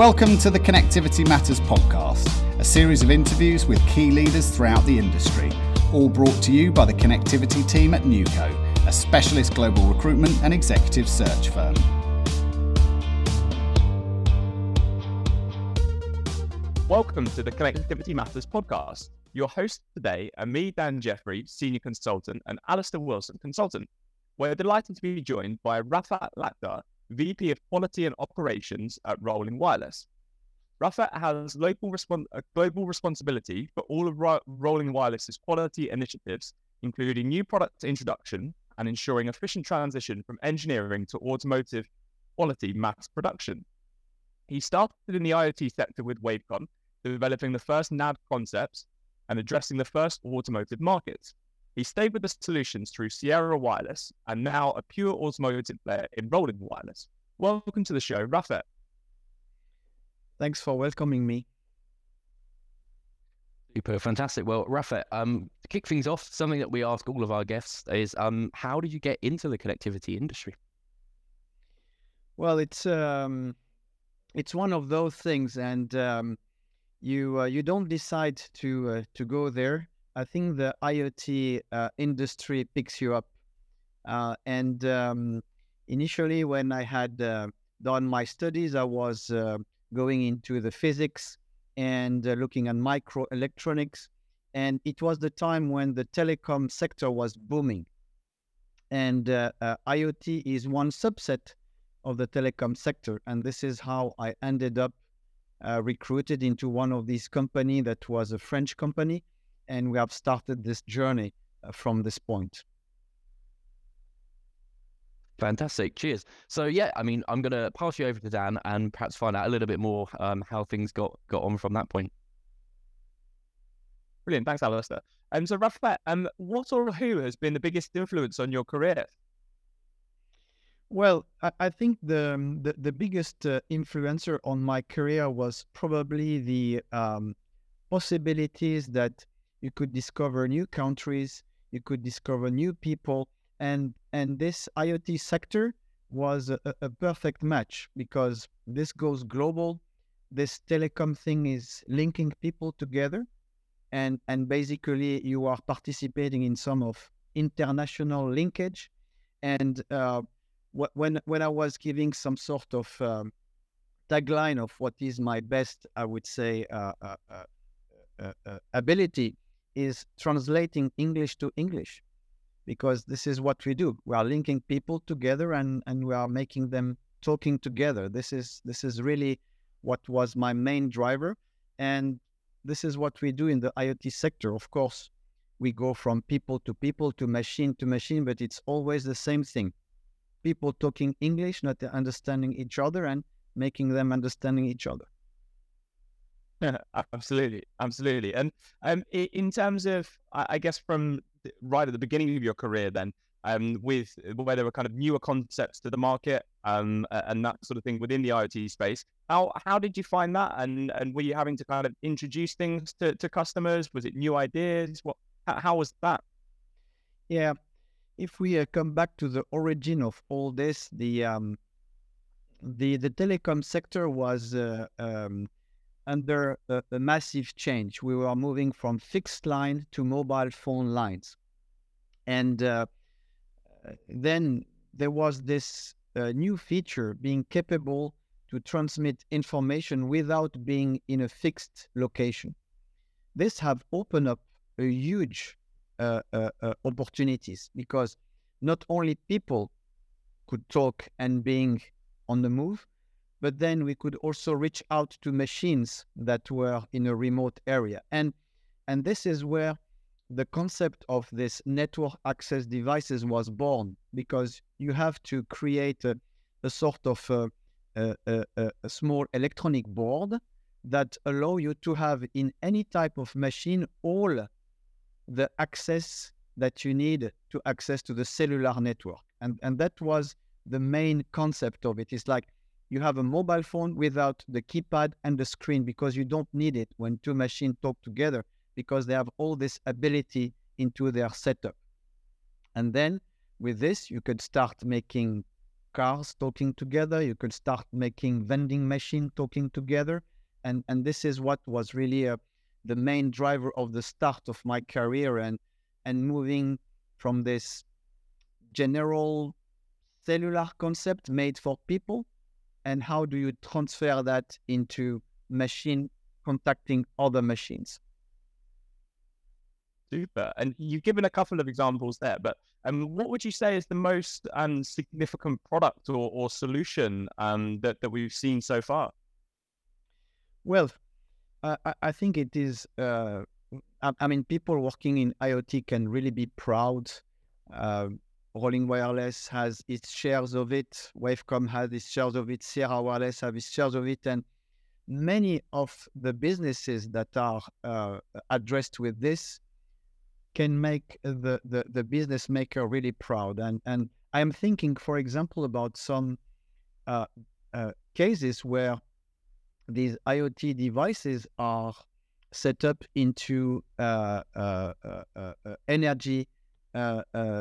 Welcome to the Connectivity Matters podcast, a series of interviews with key leaders throughout the industry, all brought to you by the connectivity team at neuco, a specialist global recruitment and executive search firm. Welcome to the Connectivity Matters podcast. Your hosts today are me, Dan Jeffrey, Senior Consultant, and Alistair Wilson, Consultant. We're delighted to be joined by Rafet Lakhdar, VP of Quality and Operations at Rolling Wireless. Rafet has local respons- uh, global responsibility for all of Ro- Rolling Wireless's quality initiatives, including new product introduction and ensuring efficient transition from engineering to automotive quality mass production. He started in the IoT sector with Wavecom, developing the first NAD concepts and addressing the first automotive markets. He stayed with the solutions through Sierra Wireless and now a pure automotive player in Rolling Wireless. Welcome to the show, Rafet. Thanks for welcoming me. Super, fantastic. Well, Rafet, um, to kick things off, something that we ask all of our guests is, um, how did you get into the connectivity industry? Well, it's um, it's one of those things, and um, you uh, you don't decide to uh, to go there. I think the IoT uh, industry picks you up. Uh, and um, initially, when I had uh, done my studies, I was uh, going into the physics and looking at microelectronics. And it was the time when the telecom sector was booming. And IoT is one subset of the telecom sector. And this is how I ended up uh, recruited into one of these company that was a French company, and we have started this journey uh, from this point. Fantastic. Cheers. So yeah, I mean, I'm going to pass you over to Dan and perhaps find out a little bit more um, how things got got on from that point. Brilliant. Thanks, Alistair. And um, so, Rafet, um, what or who has been the biggest influence on your career? Well, I, I think the, um, the, the biggest uh, influencer on my career was probably the um, possibilities that you could discover new countries, you could discover new people, and and this IoT sector was a, a perfect match because this goes global. This telecom thing is linking people together, and and basically you are participating in some of international linkage, and uh, when when I was giving some sort of um, tagline of what is my best, I would say, uh, uh, uh, uh, uh ability is translating English to English, because this is what we do. We are linking people together and and we are making them talking together. This is this is really what was my main driver, and this is what we do in the IoT sector. Of course, we go from people to people to machine to machine, but it's always the same thing people talking English, not understanding each other, and making them understanding each other. Absolutely, absolutely. And um, in terms of, I guess, from right at the beginning of your career, then, um, with where there were kind of newer concepts to the market, um, and that sort of thing within the IoT space, how how did you find that? And and were you having to kind of introduce things to, to customers? Was it new ideas? What how, how was that? Yeah, if we uh, come back to the origin of all this, the um, the the telecom sector was uh, um, under a, a, massive change. We were moving from fixed line to mobile phone lines, and uh, then there was this uh, new feature being capable to transmit information without being in a fixed location. This have opened up a huge uh, uh, uh, opportunities because not only people could talk and being on the move, but then we could also reach out to machines that were in a remote area. And and this is where the concept of this network access devices was born because you have to create a, a sort of a, a, a, small electronic board that allow you to have in any type of machine all the access that you need to access to the cellular network. And, and that was the main concept of it. It's like you have a mobile phone without the keypad and the screen because you don't need it when two machines talk together because they have all this ability into their setup. And then with this, you could start making cars talking together. You could start making vending machine talking together, and and this is what was really uh, the main driver of the start of my career and and moving from this general cellular concept made for people and how do you transfer that into machine contacting other machines? Super. And you've given a couple of examples there but um, what would you say is the most um, significant product or, or solution um, that, that we've seen so far? Well uh, I, think it is uh, I, I, mean people working in iot can really be proud uh, Rolling Wireless has its shares of it. Wavecom has its shares of it. Sierra Wireless has its shares of it. And many of the businesses that are uh, addressed with this can make the, the, the business maker really proud. And, and I'm thinking, for example, about some uh, uh, cases where these IoT devices are set up into uh, uh, uh, energy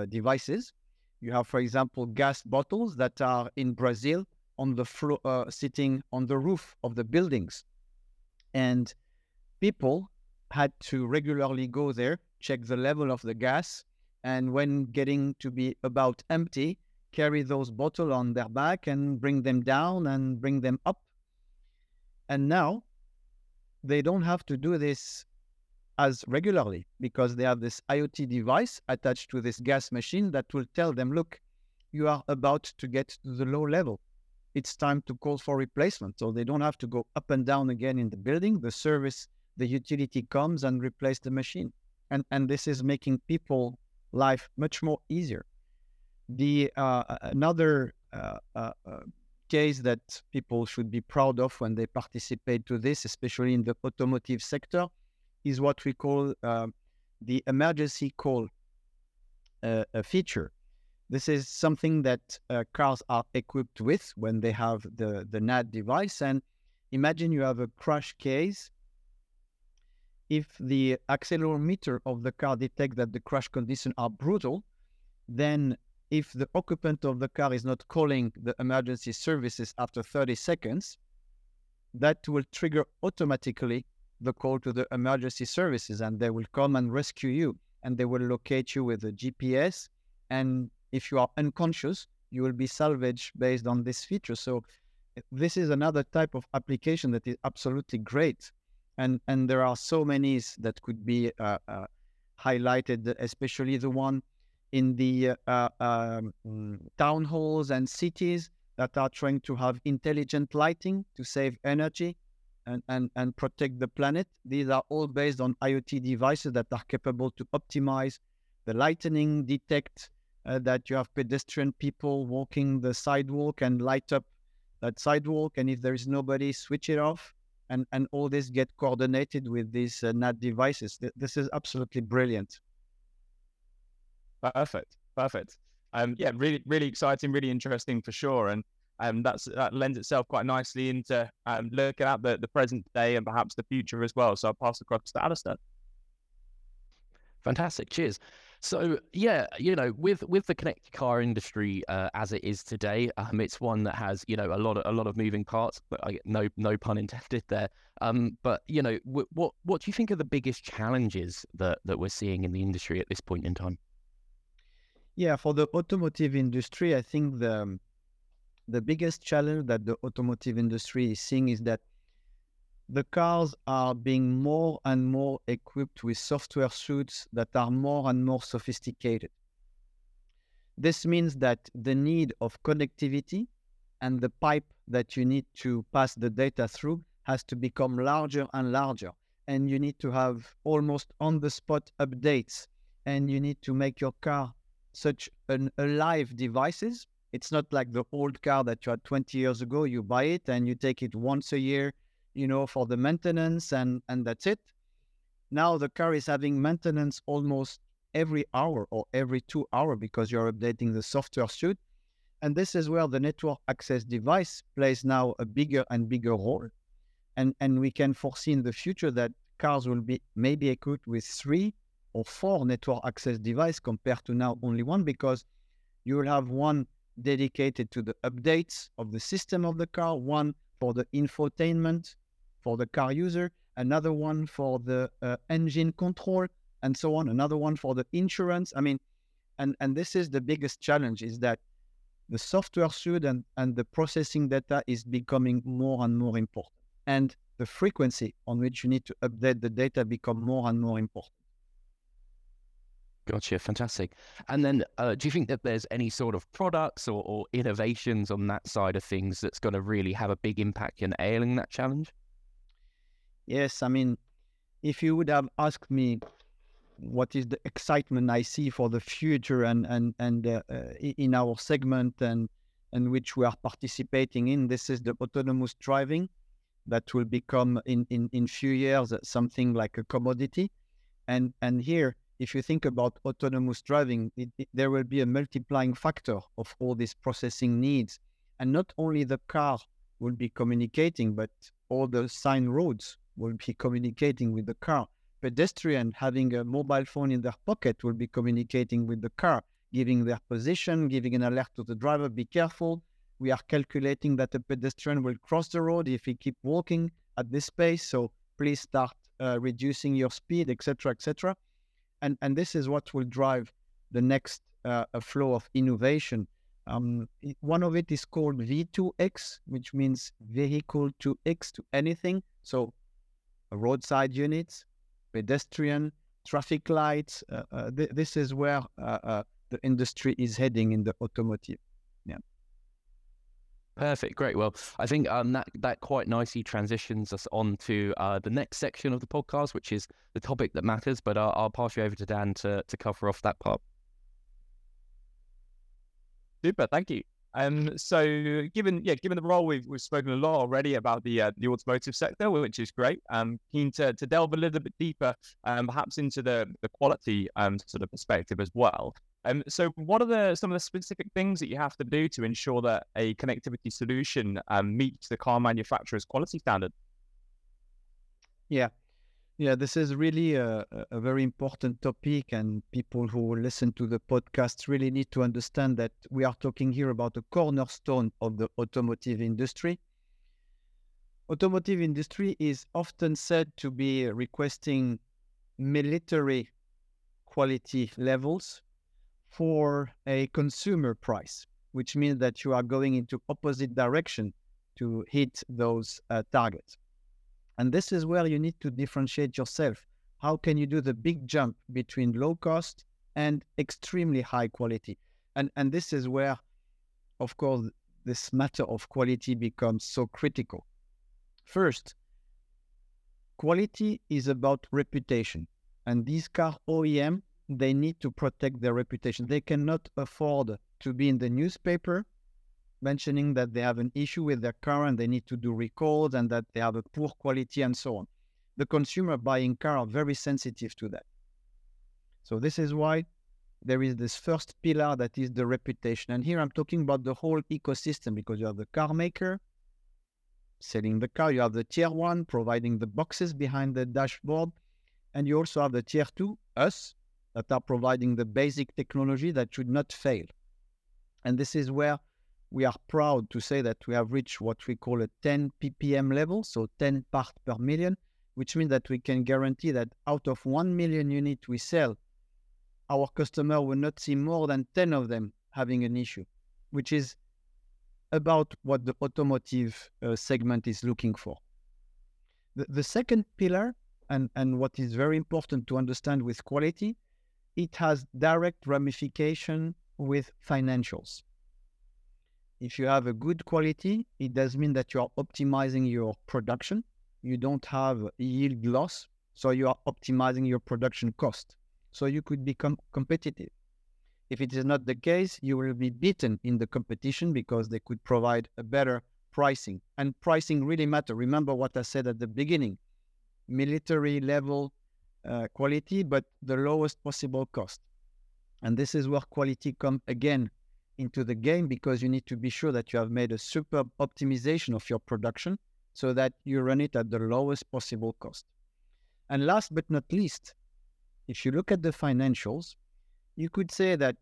devices you have, for example, gas bottles that are in Brazil on the floor, uh, sitting on the roof of the buildings. And people had to regularly go there, check the level of the gas, and when getting to be about empty, carry those bottles on their back and bring them down and bring them up. And now they don't have to do this as regularly because they have this IoT device attached to this gas machine that will tell them, look, you are about to get to the low level. It's time to call for replacement. So they don't have to go up and down again in the building. The service, the utility comes and replace the machine. And, and this is making people life much more easier. The uh, another uh, uh, uh case that people should be proud of when they participate to this, especially in the automotive sector, is what we call uh, the emergency call uh, feature. This is something that uh, cars are equipped with when they have the, the NAD device. And imagine you have a crash case. If the accelerometer of the car detects that the crash conditions are brutal, then if the occupant of the car is not calling the emergency services after 30 seconds, that will trigger automatically the call to the emergency services and they will come and rescue you and they will locate you with a GPS. And if you are unconscious, you will be salvaged based on this feature. So eh, this is another type of application that is absolutely great. And, and there are so many that could be uh, uh, highlighted, especially the one in the uh, um, town halls and cities that are trying to have intelligent lighting to save energy and, and, and protect the planet. These are all based on IoT devices that are capable to optimize the lightning, detect uh, that you have pedestrian people walking the sidewalk and light up that sidewalk. And if there is nobody, switch it off. And, and all this get coordinated with these uh, NAD devices. Th- this is absolutely brilliant. Perfect. Perfect. Um, yeah, really, really exciting, really interesting for sure. And um, that's that lends itself quite nicely into um, looking at the, the present day and perhaps the future as well. So I'll pass across to Alistair. Fantastic. Cheers. So yeah, you know, with with the connected car industry uh, as it is today, um, it's one that has you know a lot of a lot of moving parts. But I, no no pun intended there. Um, but you know, w- what what do you think are the biggest challenges that that we're seeing in the industry at this point in time? Yeah, for the automotive industry, I think the um, the biggest challenge that the automotive industry is seeing is that the cars are being more and more equipped with software suites that are more and more sophisticated. This means that the need of connectivity and the pipe that you need to pass the data through has to become larger and larger. And you need to have almost on the spot updates. And you need to make your car such an alive devices it's not like the old car that you had 20 years ago. You buy it and you take it once a year, you know, for the maintenance and, and that's it. Now the car is having maintenance almost every hour or every two hour because you're updating the software suite. And this is where the network access device plays now a bigger and bigger role. And, and we can foresee in the future that cars will be maybe equipped with three or four network access device compared to now only one because you will have one dedicated to the updates of the system of the car, one for the infotainment for the car user, another one for the uh, engine control, and so on, another one for the insurance. I mean, and, and this is the biggest challenge is that the software suite and, and the processing data is becoming more and more important. And the frequency on which you need to update the data become more and more important. Gotcha, fantastic. And then, uh, do you think that there's any sort of products or, or innovations on that side of things that's going to really have a big impact in ailing that challenge? Yes, I mean, if you would have asked me what is the excitement I see for the future and and and uh, uh, in our segment and and which we are participating in, this is the autonomous driving that will become in in in few years something like a commodity, and and here if you think about autonomous driving, it, it, there will be a multiplying factor of all these processing needs. And not only the car will be communicating, but all the sign roads will be communicating with the car. Pedestrian having a mobile phone in their pocket will be communicating with the car, giving their position, giving an alert to the driver, be careful. We are calculating that a pedestrian will cross the road if he keep walking at this pace. So please start uh, reducing your speed, etc., etc and and this is what will drive the next uh, flow of innovation. Um, one of it is called V2X, which means vehicle to X to anything. So, roadside units, pedestrian, traffic lights. Uh, uh, th- this is where uh, uh, the industry is heading in the automotive. Perfect, great. Well, I think um, that that quite nicely transitions us on to uh, the next section of the podcast, which is the topic that matters. But I'll, I'll pass you over to Dan to to cover off that part. Super, thank you. Um, so given yeah, given the role we've we've spoken a lot already about the uh, the automotive sector, which is great. I'm keen to, to delve a little bit deeper, um, perhaps into the the quality um sort of perspective as well. Um, so what are the some of the specific things that you have to do to ensure that a connectivity solution um, meets the car manufacturer's quality standard? Yeah, yeah, this is really a, a very important topic, and people who listen to the podcast really need to understand that we are talking here about a cornerstone of the automotive industry. Automotive industry is often said to be requesting military quality levels for a consumer price, which means that you are going into opposite direction to hit those uh, targets. And this is where you need to differentiate yourself. How can you do the big jump between low cost and extremely high quality? And and this is where, of course, this matter of quality becomes so critical. First, quality is about reputation. And these car OEM they need to protect their reputation. They cannot afford to be in the newspaper mentioning that they have an issue with their car and they need to do recalls and that they have a poor quality and so on. The consumer buying car are very sensitive to that. So this is why there is this first pillar that is the reputation. And here I'm talking about the whole ecosystem because you have the car maker selling the car, you have the tier one providing the boxes behind the dashboard, and you also have the tier two, us, that are providing the basic technology that should not fail. And this is where we are proud to say that we have reached what we call a 10 ppm level, so 10 parts per million, which means that we can guarantee that out of 1 million units we sell, our customer will not see more than 10 of them having an issue, which is about what the automotive uh, segment is looking for. The, the second pillar, and, and what is very important to understand with quality, it has direct ramification with financials. If you have a good quality, it does mean that you are optimizing your production. You don't have yield loss, so you are optimizing your production cost. So you could become competitive. If it is not the case, you will be beaten in the competition because they could provide a better pricing. And pricing really matter. Remember what I said at the beginning. Military level uh, quality, but the lowest possible cost. And this is where quality come again into the game because you need to be sure that you have made a superb optimization of your production so that you run it at the lowest possible cost. And last but not least, if you look at the financials, you could say that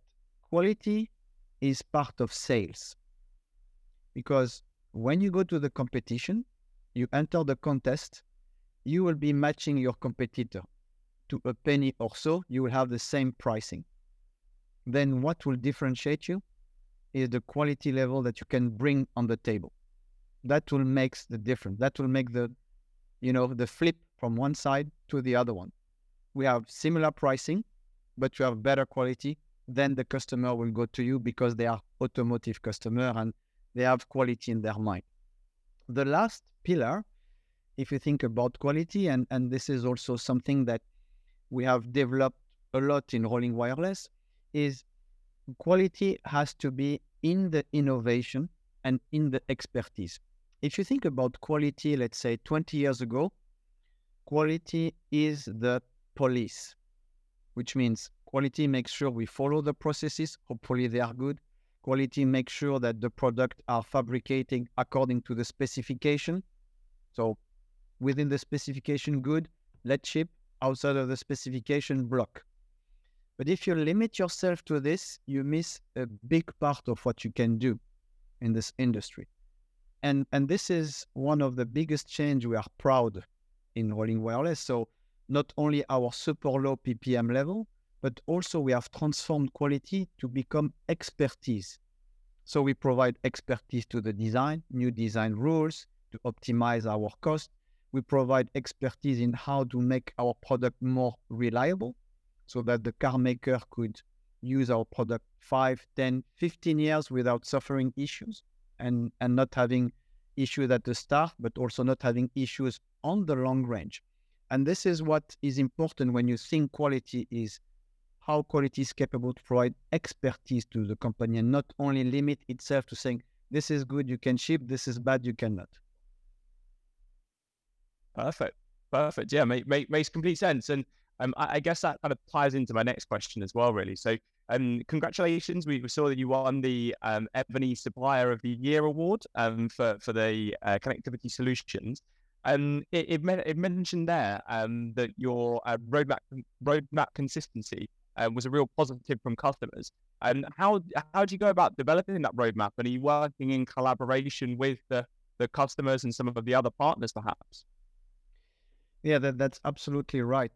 quality is part of sales. Because when you go to the competition, you enter the contest, you will be matching your competitor to a penny or so, you will have the same pricing. Then what will differentiate you is the quality level that you can bring on the table. That will make the difference. That will make the, you know, the flip from one side to the other one. We have similar pricing, but you have better quality. Then the customer will go to you because they are automotive customer and they have quality in their mind. The last pillar, if you think about quality, and, and this is also something that we have developed a lot in rolling wireless, is quality has to be in the innovation and in the expertise. If you think about quality, let's say 20 years ago, quality is the police, which means quality makes sure we follow the processes. Hopefully, they are good. Quality makes sure that the product are fabricating according to the specification. So, within the specification, good. Let's ship outside of the specification block. But if you limit yourself to this, you miss a big part of what you can do in this industry. And, and this is one of the biggest change we are proud in rolling wireless. So not only our super low PPM level, but also we have transformed quality to become expertise. So we provide expertise to the design, new design rules to optimize our cost. We provide expertise in how to make our product more reliable so that the car maker could use our product 5, 10, 15 years without suffering issues and, and not having issues at the start, but also not having issues on the long range. And this is what is important when you think quality is how quality is capable to provide expertise to the company and not only limit itself to saying, this is good, you can ship, this is bad, you cannot. Perfect. Perfect. Yeah, make, make, makes complete sense. And um, I, I, guess that kind of ties into my next question as well, really. So, um, congratulations. We, we saw that you won the um, Ebony Supplier of the Year award um, for, for the uh, connectivity solutions. Um, it, it, it mentioned there um, that your uh, roadmap roadmap consistency uh, was a real positive from customers. And how how do you go about developing that roadmap? And are you working in collaboration with the, the customers and some of the other partners, perhaps? Yeah, that, that's absolutely right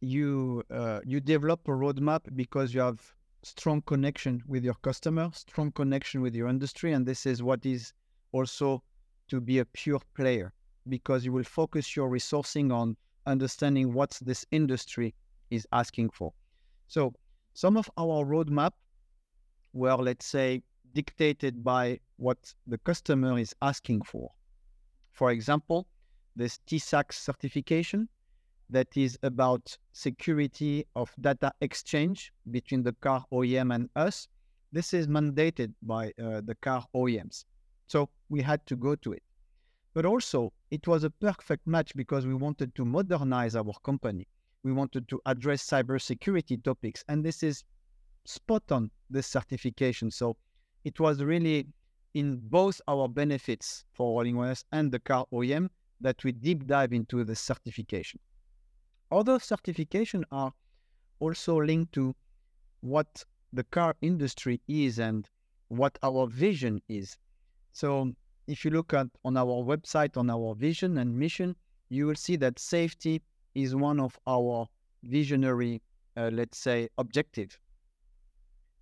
you uh, you develop a roadmap because you have strong connection with your customer, strong connection with your industry, and this is what is also to be a pure player because you will focus your resourcing on understanding what this industry is asking for. So some of our roadmap were, let's say, dictated by what the customer is asking for. For example, this TISAX certification that is about security of data exchange between the car OEM and us. This is mandated by uh, the car OEMs. So we had to go to it. But also, it was a perfect match because we wanted to modernize our company. We wanted to address cybersecurity topics. And this is spot on this certification. So it was really in both our benefits for Rolling West and the car OEM that we deep dive into the certification. Other certifications are also linked to what the car industry is and what our vision is. So if you look at on our website on our vision and mission, you will see that safety is one of our visionary, uh, let's say, objective.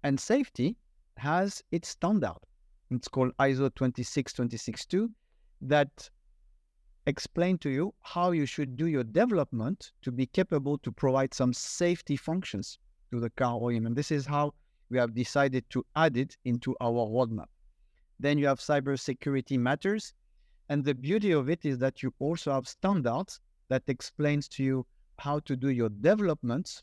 And safety has its standard. It's called ISO 26262 that explain to you how you should do your development to be capable to provide some safety functions to the car OEM. And this is how we have decided to add it into our roadmap. Then you have cybersecurity matters. And the beauty of it is that you also have standards that explains to you how to do your developments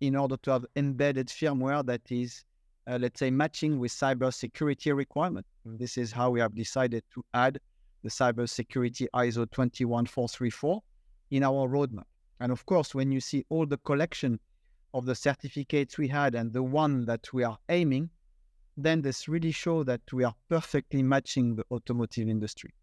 in order to have embedded firmware that is, uh, let's say, matching with cybersecurity requirement. This is how we have decided to add the cybersecurity ISO 21434 in our roadmap. And of course, when you see all the collection of the certificates we had and the one that we are aiming, then this really shows that we are perfectly matching the automotive industry.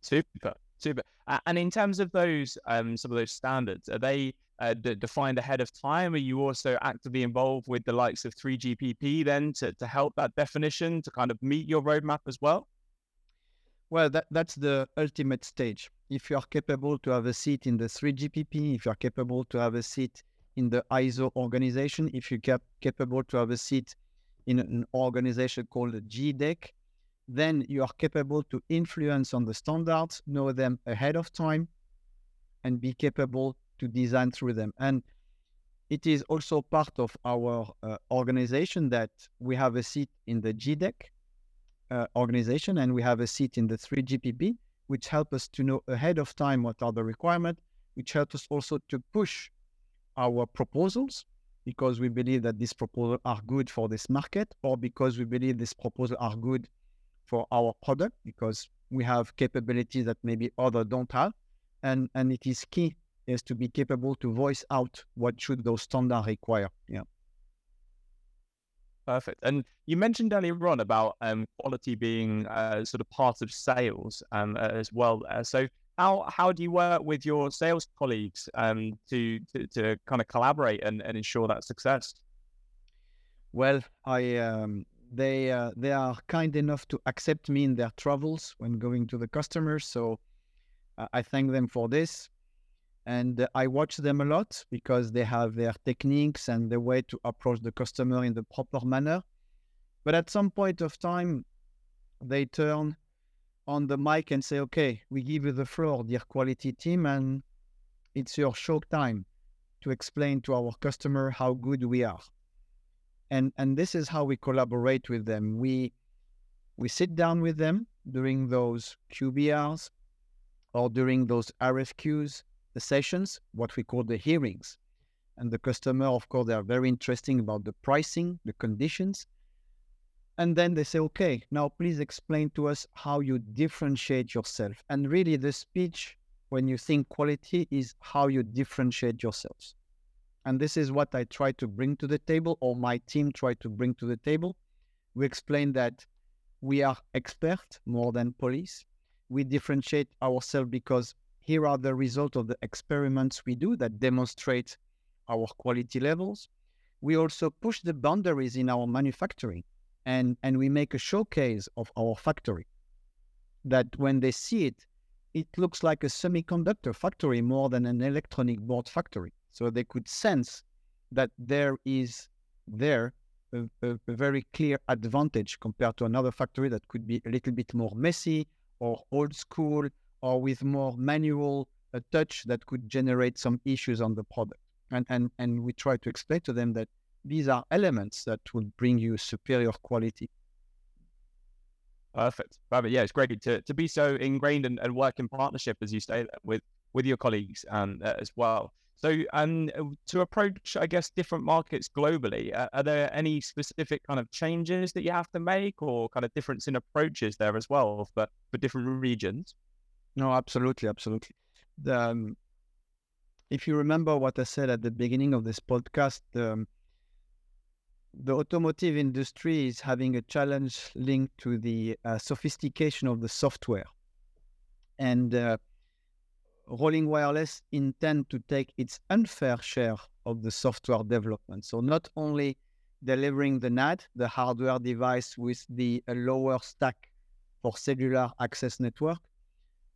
Super, super. And in terms of those, um, some of those standards, are they uh, d- defined ahead of time? Are you also actively involved with the likes of 3GPP then to, to help that definition to kind of meet your roadmap as well? Well, that, that's the ultimate stage. If you are capable to have a seat in the 3GPP, if you are capable to have a seat in the ISO organization, if you're cap- capable to have a seat in an organization called JEDEC, then you are capable to influence on the standards, know them ahead of time, and be capable to design through them. And it is also part of our uh, organization that we have a seat in the JEDEC, uh, organization and we have a seat in the 3GPP, which help us to know ahead of time what are the requirements, which help us also to push our proposals because we believe that these proposals are good for this market or because we believe these proposals are good for our product because we have capabilities that maybe others don't have. And, and it is key is to be capable to voice out what should those standards require. Yeah. Perfect. And you mentioned earlier on about um, quality being uh, sort of part of sales um, as well. Uh, so how how do you work with your sales colleagues um, to, to, to kind of collaborate and, and ensure that success? Well, I um, they uh, they are kind enough to accept me in their travels when going to the customers, so uh, I thank them for this and uh, I watch them a lot because they have their techniques and the way to approach the customer in the proper manner. But at some point of time, they turn on the mic and say, "Okay, we give you the floor, dear quality team, and it's your show time to explain to our customer how good we are." And and this is how we collaborate with them. We we sit down with them during those QBRs or during those RFQs the sessions, what we call the hearings. And the customer, of course, they are very interesting about the pricing, the conditions. And then they say, okay, now please explain to us how you differentiate yourself. And really, the speech, when you think quality, is how you differentiate yourselves. And this is what I try to bring to the table, or my team try to bring to the table. We explain that we are expert more than police. We differentiate ourselves because here are the results of the experiments we do that demonstrate our quality levels. We also push the boundaries in our manufacturing and, and we make a showcase of our factory that when they see it, it looks like a semiconductor factory more than an electronic board factory. So they could sense that there is there a, a, a, very clear advantage compared to another factory that could be a little bit more messy or old school or with more manual uh, touch that could generate some issues on the product. And, and, and we try to explain to them that these are elements that will bring you superior quality. Perfect. Perfect. Yeah, it's great to, to be so ingrained and, and work in partnership, as you say, with, with your colleagues um, as well. So, um, to approach, I guess, different markets globally, uh, are there any specific kind of changes that you have to make or kind of difference in approaches there as well for, for different regions? No, absolutely, absolutely. Um, if you remember what I said at the beginning of this podcast, um, the automotive industry is having a challenge linked to the uh, sophistication of the software. And uh, Rolling Wireless intend to take its unfair share of the software development. So not only delivering the NAD, the hardware device with the uh, lower stack for cellular access network,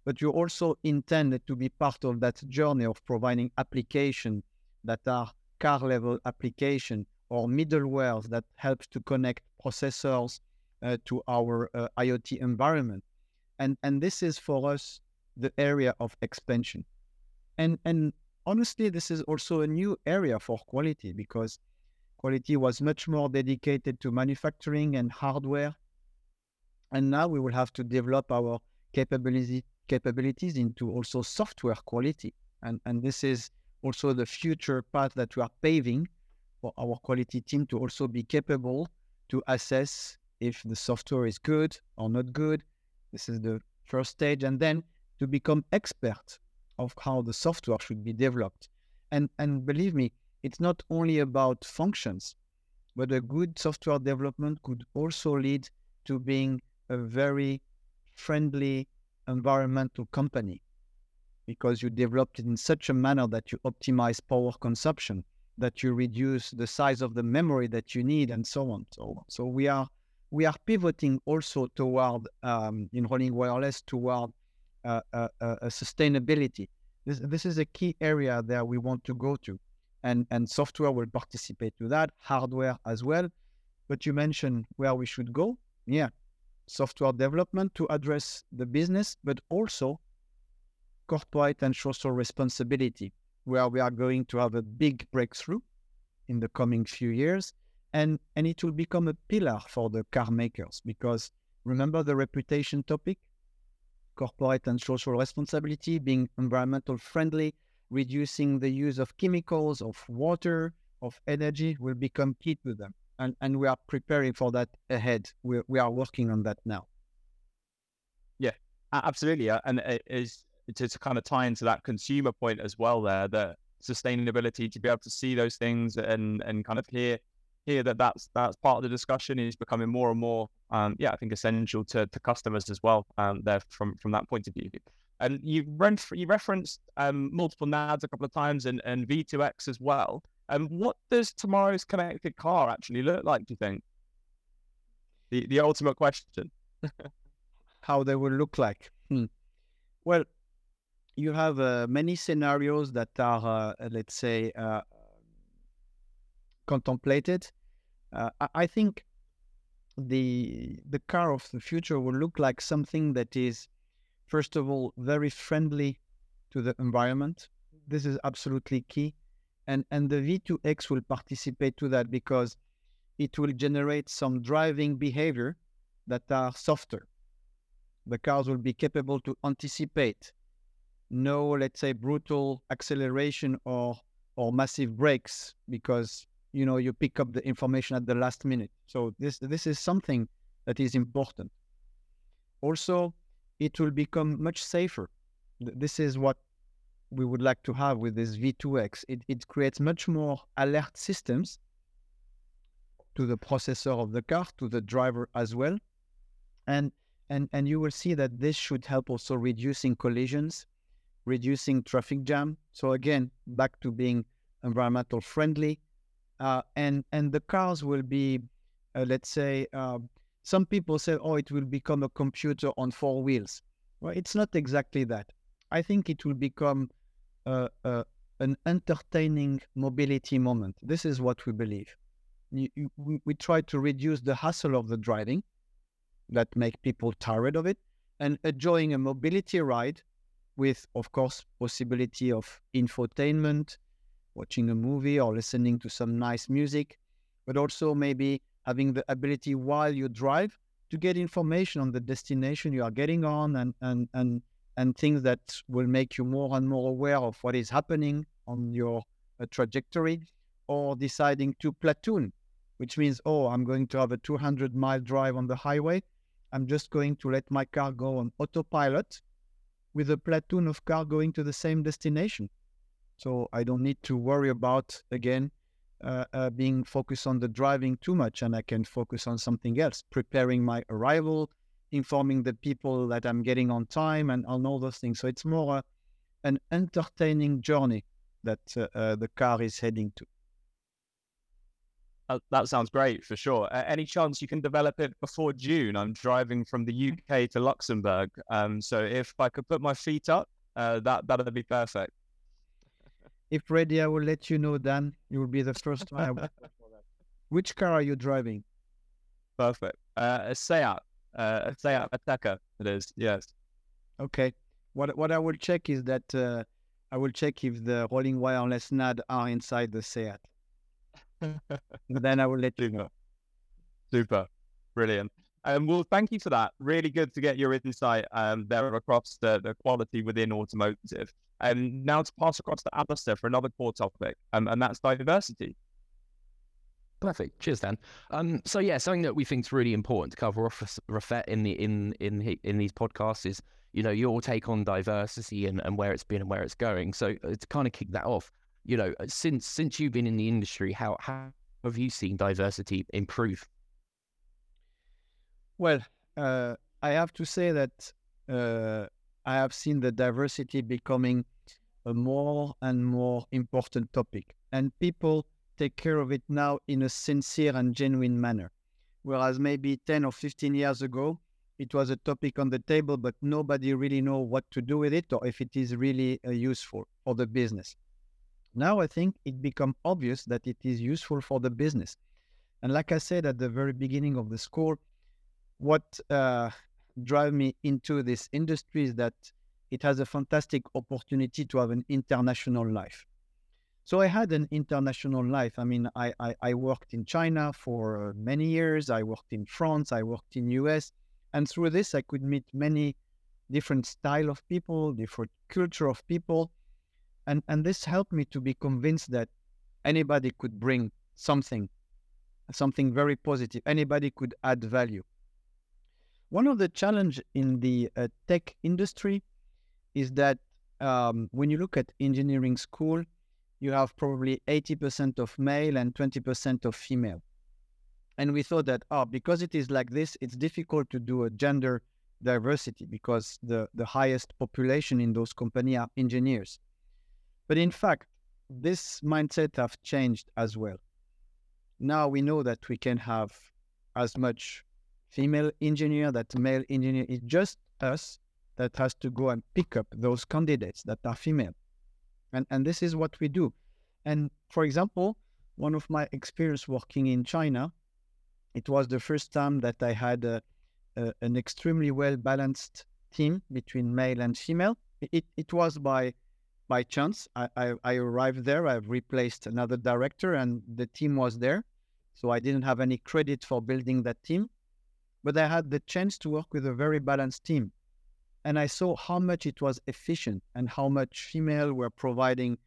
but you also intend to be part of that journey of providing applications that are car level application or middlewares that helps to connect processors uh, to our uh, IoT environment. And, and this is for us the area of expansion. And, and honestly, this is also a new area for quality because quality was much more dedicated to manufacturing and hardware. And now we will have to develop our capability capabilities into also software quality. And, and this is also the future path that we are paving for our quality team to also be capable to assess if the software is good or not good. This is the first stage. And then to become expert of how the software should be developed. And, and believe me, it's not only about functions, but a good software development could also lead to being a very friendly environmental company. because you developed it in such a manner that you optimize power consumption, that you reduce the size of the memory that you need, and so on. So, so we are we are pivoting also toward um, in rolling wireless toward uh, uh, uh, sustainability. This this is a key area that we want to go to, and and software will participate to that, hardware as well. But you mentioned where we should go. Yeah, software development to address the business, but also corporate and social responsibility, where we are going to have a big breakthrough in the coming few years. And, and it will become a pillar for the car makers because remember the reputation topic? Corporate and social responsibility, being environmental friendly, reducing the use of chemicals, of water, of energy will become key to them and, and we are preparing for that ahead. We, we are working on that now. Yeah, absolutely. Uh, and it is to, kind of tie into that consumer point as well there, the sustainability to be able to see those things and, and kind of hear hear that that's that's part of the discussion is becoming more and more um, yeah I think essential to, to customers as well um, there from from that point of view and you run you referenced um, multiple NADs a couple of times and, and V2X as well and what does tomorrow's connected car actually look like, do you think? The the ultimate question. How they will look like. Hmm. Well, you have uh, many scenarios that are, uh, let's say, uh, contemplated. Uh, I think the the car of the future will look like something that is, first of all, very friendly to the environment. This is absolutely key and and the V2X will participate to that because it will generate some driving behavior that are softer. The cars will be capable to anticipate no, let's say, brutal acceleration or or massive brakes because you know you pick up the information at the last minute. So this this is something that is important. Also, it will become much safer. This is what we would like to have with this V2X. It, it creates much more alert systems to the processor of the car, to the driver as well. And, and, and you will see that this should help also reducing collisions, reducing traffic jam. So again, back to being environmental friendly. Uh, and, and the cars will be, uh, let's say, uh, some people say, oh, it will become a computer on four wheels. Well, it's not exactly that. I think it will become an entertaining mobility moment. This is what we believe. You, you, we try to reduce the hassle of the driving that make people tired of it and enjoying a mobility ride with, of course, possibility of infotainment, watching a movie or listening to some nice music, but also maybe having the ability while you drive to get information on the destination you are getting on and, and, and and things that will make you more and more aware of what is happening on your uh, trajectory, or deciding to platoon, which means, oh, I'm going to have a 200 mile drive on the highway. I'm just going to let my car go on autopilot with a platoon of car going to the same destination. So I don't need to worry about, again, uh, uh, being focused on the driving too much, and I can focus on something else, preparing my arrival, informing the people that I'm getting on time and on all those things. So it's more uh, an entertaining journey that uh, uh, the car is heading to. Uh, that sounds great for sure. any chance you can develop it before June? I'm driving from the UK to Luxembourg, um, so if I could put my feet up, uh, that that'd be perfect. If ready, I will let you know. Dan, you will be the first one. Which car are you driving? Perfect. Uh, a Seat uh, Seat Ateca. It is yes. Okay. What what I will check is that uh, I will check if the rolling wireless NAD are inside the Seat. then I will let you know. Super, brilliant. Um, well, thank you for that. Really good to get your insight um, there across the, the quality within automotive. And um, now to pass across to Alistair for another core topic, um, and that's diversity. Perfect. Cheers, Dan. Um, so yeah, something that we think is really important to cover off, Rafet, in the in in in these podcasts is you know your take on diversity and, and where it's been and where it's going. So uh, to kind of kick that off, you know, uh, since since you've been in the industry, how how have you seen diversity improve? Well, uh, I have to say that uh, I have seen the diversity becoming a more and more important topic, and people take care of it now in a sincere and genuine manner. Whereas maybe 10 or 15 years ago, it was a topic on the table, but nobody really know what to do with it or if it is really uh, useful for the business. Now I think it become obvious that it is useful for the business. And like I said at the very beginning of the school, what uh, drive me into this industry is that it has a fantastic opportunity to have an international life. So I had an international life. I mean, I, I, I worked in China for uh, many years. I worked in France. I worked in US. And through this, I could meet many different style of people, different culture of people. And, and this helped me to be convinced that anybody could bring something, something very positive. Anybody could add value. One of the challenge in the uh, tech industry is that um, when you look at engineering school, you have probably 80% of male and 20% of female. And we thought that, oh, because it is like this, it's difficult to do a gender diversity because the, the highest population in those companies are engineers. But in fact, this mindset have changed as well. Now we know that we can have as much female engineer that male engineer. It's just us that has to go and pick up those candidates that are female. And, and this is what we do. And for example, one of my experience working in China, it was the first time that I had a, a, an extremely well balanced team between male and female. It, it was by by chance. I, I, I arrived there. I've replaced another director, and the team was there. So I didn't have any credit for building that team, but I had the chance to work with a very balanced team and I saw how much it was efficient and how much female were providing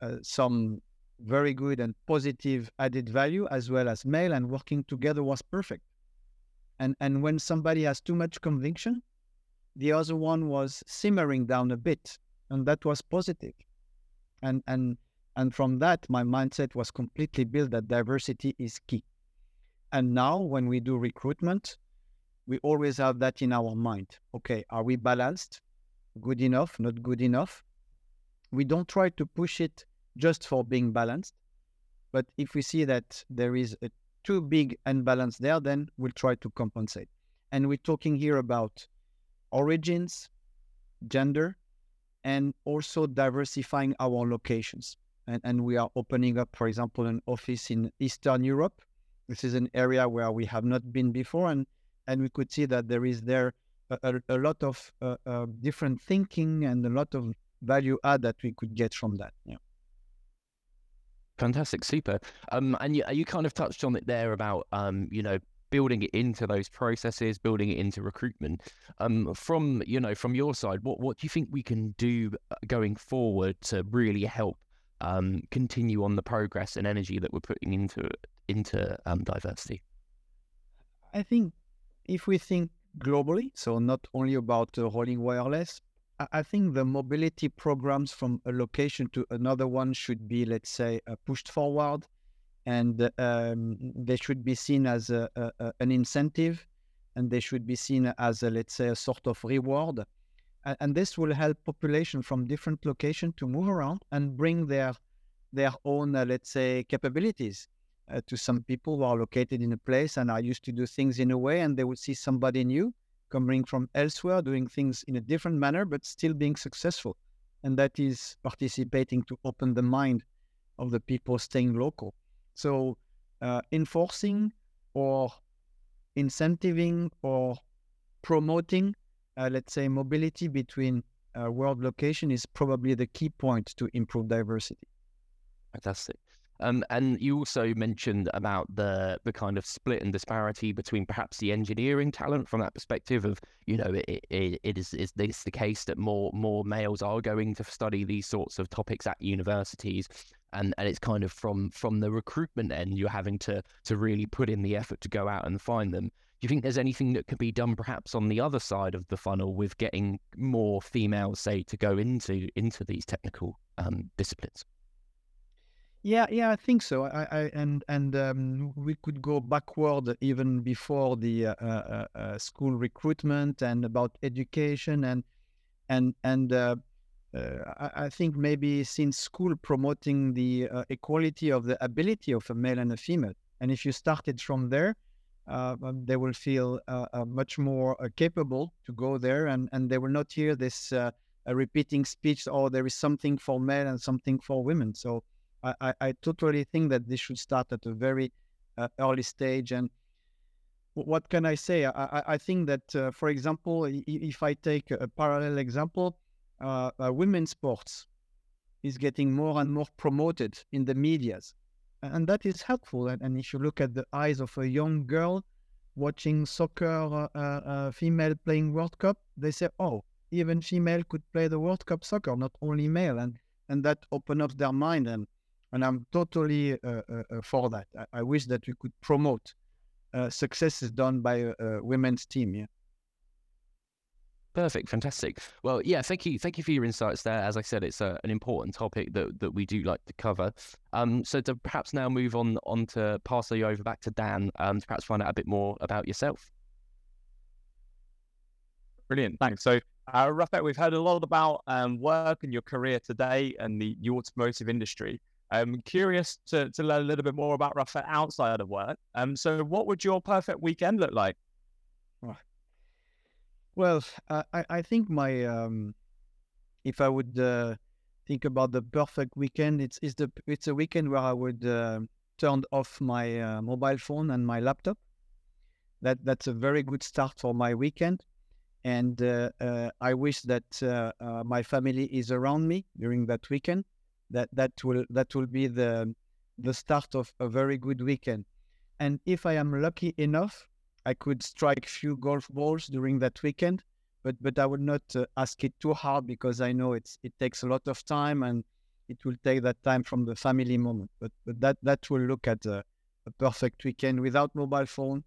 uh, some very good and positive added value as well as male and working together was perfect. And and when somebody has too much conviction, the other one was simmering down a bit, and that was positive. And and and from that, my mindset was completely built that diversity is key. And now, when we do recruitment, we always have that in our mind. Okay, are we balanced? Good enough? Not good enough? We don't try to push it just for being balanced. But if we see that there is a too big imbalance there, then we'll try to compensate. And we're talking here about origins, gender, and also diversifying our locations. And, and we are opening up, for example, an office in Eastern Europe. This is an area where we have not been before. And and we could see that there is there a, a, a lot of uh, uh, different thinking and a lot of value add that we could get from that. Yeah. Fantastic, super. Um, and you, you kind of touched on it there about um, you know, building it into those processes, building it into recruitment. Um, from you know, from your side, what what do you think we can do uh, going forward to really help um, continue on the progress and energy that we're putting into into um, diversity? I think if we think globally, so not only about uh, rolling wireless, I think the mobility programs from a location to another one should be, let's say, uh, pushed forward, and um, they should be seen as a, a, an incentive, and they should be seen as, a, let's say, a sort of reward, and, and this will help population from different locations to move around and bring their their own, uh, let's say, capabilities uh, to some people who are located in a place and are used to do things in a way, and they will see somebody new coming from elsewhere doing things in a different manner, but still being successful. And that is participating to open the mind of the people staying local. So, uh, enforcing or incentiving or promoting, uh, let's say, mobility between uh, world location is probably the key point to improve diversity. Fantastic. Um, and you also mentioned about the the kind of split and disparity between perhaps the engineering talent from that perspective of you know it, it, it is is this the case that more more males are going to study these sorts of topics at universities and and it's kind of from from the recruitment end you're having to to really put in the effort to go out and find them. Do you think there's anything that could be done perhaps on the other side of the funnel with getting more females say to go into into these technical um, disciplines? Yeah, yeah, I think so. I, I and and um, we could go backward even before the uh, uh, uh, school recruitment and about education and and and uh, uh, I, I, think maybe since school promoting the uh, equality of the ability of a male and a female, and if you started from there, uh, um, they will feel uh, uh, much more capable to go there, and and they will not hear this repeating speech. Oh, there is something for men and something for women. So I, I, totally think that this should start at a very early stage and what can I say? I, I think that, uh, for example, if I take a parallel example, uh, uh, women's sports is getting more and more promoted in the medias, and that is helpful. And, and if you look at the eyes of a young girl watching soccer, uh, uh, uh, female playing World Cup, they say, "Oh, even female could play the World Cup soccer, not only male," and and that open up their mind. And and I'm totally for that. I, I, wish that we could promote successes done by a, a women's team. Yeah. Perfect, fantastic. Well, yeah, thank you, thank you for your insights there. As I said, it's a, an important topic that, that we do like to cover. Um, so to perhaps now move on on to pass you over back to Dan um, to perhaps find out a bit more about yourself. Brilliant, thanks. So, uh, Rafet, we've heard a lot about um, work and your career today and the, the automotive industry. I'm curious to, to learn a little bit more about Rafet outside of work. Um, so, what would your perfect weekend look like? Well, I, I think my um, if I would uh, think about the perfect weekend, it's it's the it's a weekend where I would uh, turn off my uh, mobile phone and my laptop. That that's a very good start for my weekend, and uh, uh, I wish that uh, my family is around me during that weekend. That that will that will be the the start of a very good weekend. And if I am lucky enough I could strike few golf balls during that weekend, but but I would not uh, ask it too hard because I know it's it takes a lot of time and it will take that time from the family moment. But but that that will look at a, a perfect weekend without mobile phone,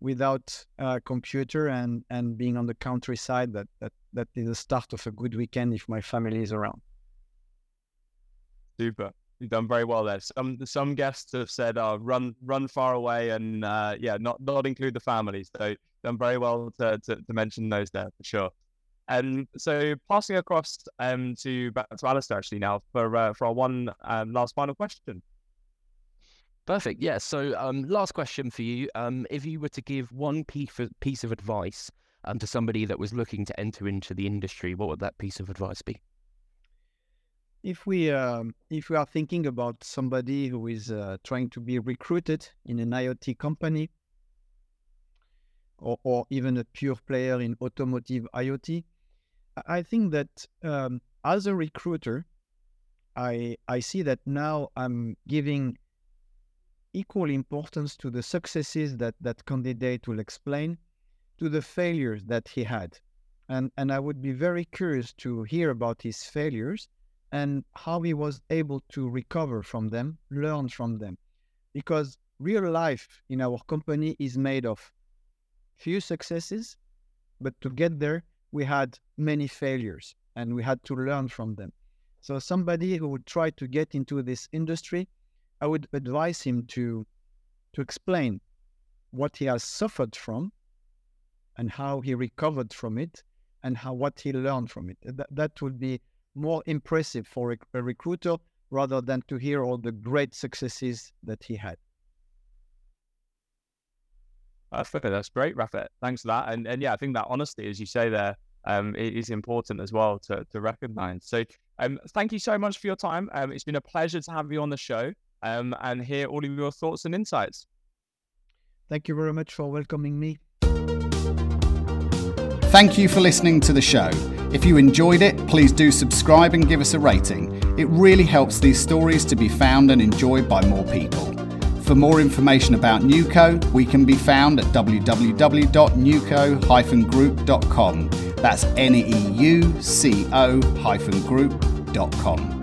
without uh, computer, and and being on the countryside. That that that is the start of a good weekend if my family is around. Super. You've done very well there. Some some guests have said, "Oh, run run far away," and uh, yeah, not not include the families. So done very well to, to, to mention those there for sure. And so passing across um, to to Alistair actually now for uh, for our one um, last final question. Perfect. Yeah. So um, last question for you. Um, if you were to give one piece of, piece of advice um, to somebody that was looking to enter into the industry, what would that piece of advice be? If we um, if we are thinking about somebody who is uh, trying to be recruited in an IoT company or, or even a pure player in automotive IoT, I think that um, as a recruiter, I I see that now I'm giving equal importance to the successes that that candidate will explain to the failures that he had, and and I would be very curious to hear about his failures and how he was able to recover from them, learn from them. Because real life in our company is made of few successes, but to get there, we had many failures and we had to learn from them. So, somebody who would try to get into this industry, I would advise him to, to explain what he has suffered from and how he recovered from it and how what he learned from it. That, that would be more impressive for a recruiter rather than to hear all the great successes that he had. Perfect. That's great, Rafa. Thanks for that. And and yeah, I think that honesty, as you say there, um, is important as well to to recognize. So um, thank you so much for your time. Um, it's been a pleasure to have you on the show um, and hear all of your thoughts and insights. Thank you very much for welcoming me. Thank you for listening to the show. If you enjoyed it, please do subscribe and give us a rating. It really helps these stories to be found and enjoyed by more people. For more information about Neuco, we can be found at www.neuco-group.com. That's N E U C O group.com.